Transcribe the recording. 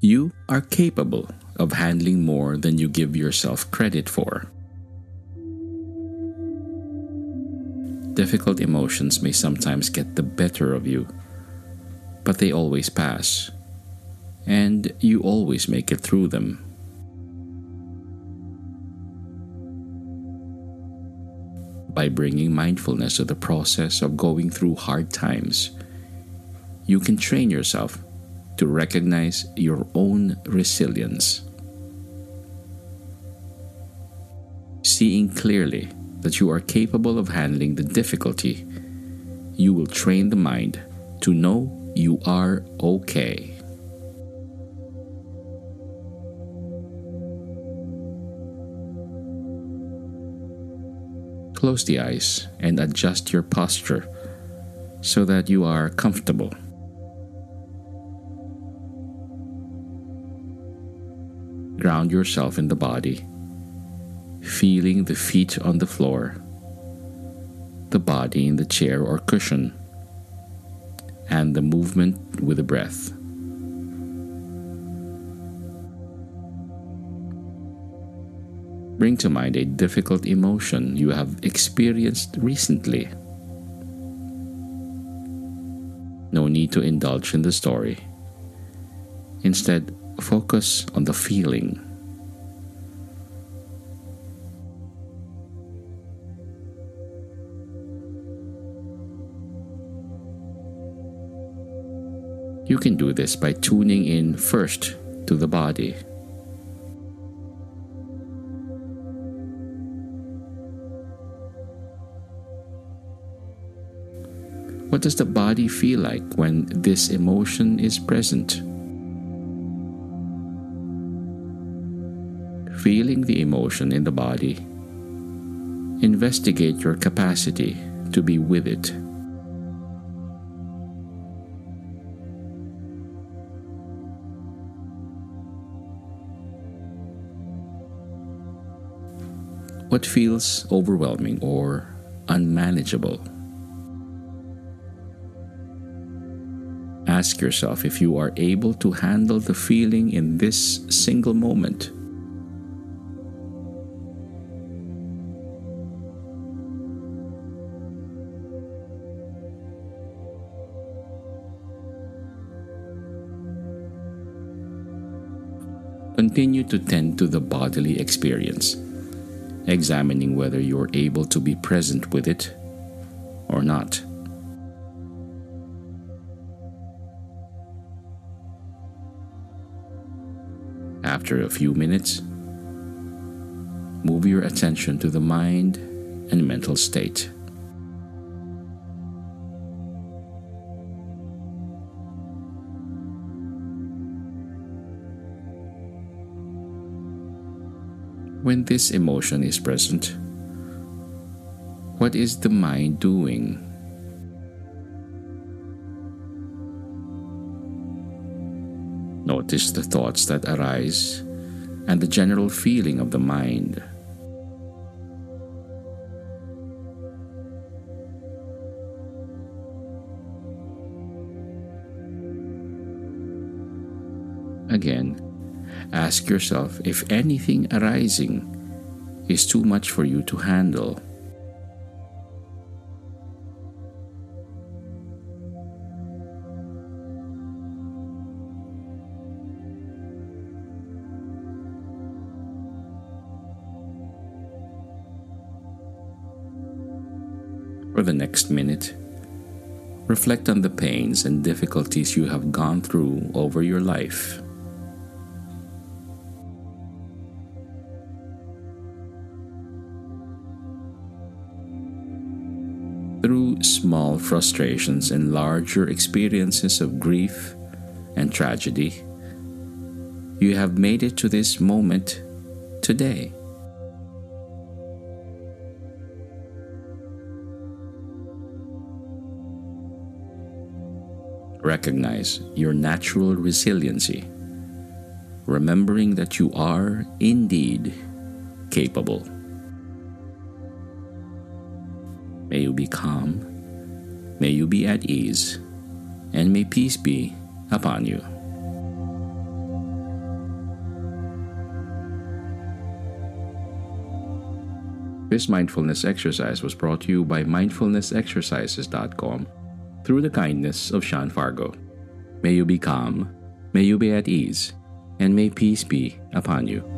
You are capable of handling more than you give yourself credit for. Difficult emotions may sometimes get the better of you, but they always pass, and you always make it through them. By bringing mindfulness to the process of going through hard times, you can train yourself to recognize your own resilience. Seeing clearly that you are capable of handling the difficulty, you will train the mind to know you are okay. Close the eyes and adjust your posture so that you are comfortable. Ground yourself in the body, feeling the feet on the floor, the body in the chair or cushion, and the movement with the breath. Bring to mind a difficult emotion you have experienced recently. No need to indulge in the story. Instead, focus on the feeling. You can do this by tuning in first to the body. What does the body feel like when this emotion is present? Feeling the emotion in the body, investigate your capacity to be with it. What feels overwhelming or unmanageable? Ask yourself if you are able to handle the feeling in this single moment. Continue to tend to the bodily experience, examining whether you're able to be present with it or not. After a few minutes, move your attention to the mind and mental state. When this emotion is present, what is the mind doing? Notice the thoughts that arise and the general feeling of the mind. Again, ask yourself if anything arising is too much for you to handle. For the next minute, reflect on the pains and difficulties you have gone through over your life. Small frustrations and larger experiences of grief and tragedy, you have made it to this moment today. Recognize your natural resiliency, remembering that you are indeed capable. May you be calm, may you be at ease, and may peace be upon you. This mindfulness exercise was brought to you by mindfulnessexercises.com through the kindness of Sean Fargo. May you be calm, may you be at ease, and may peace be upon you.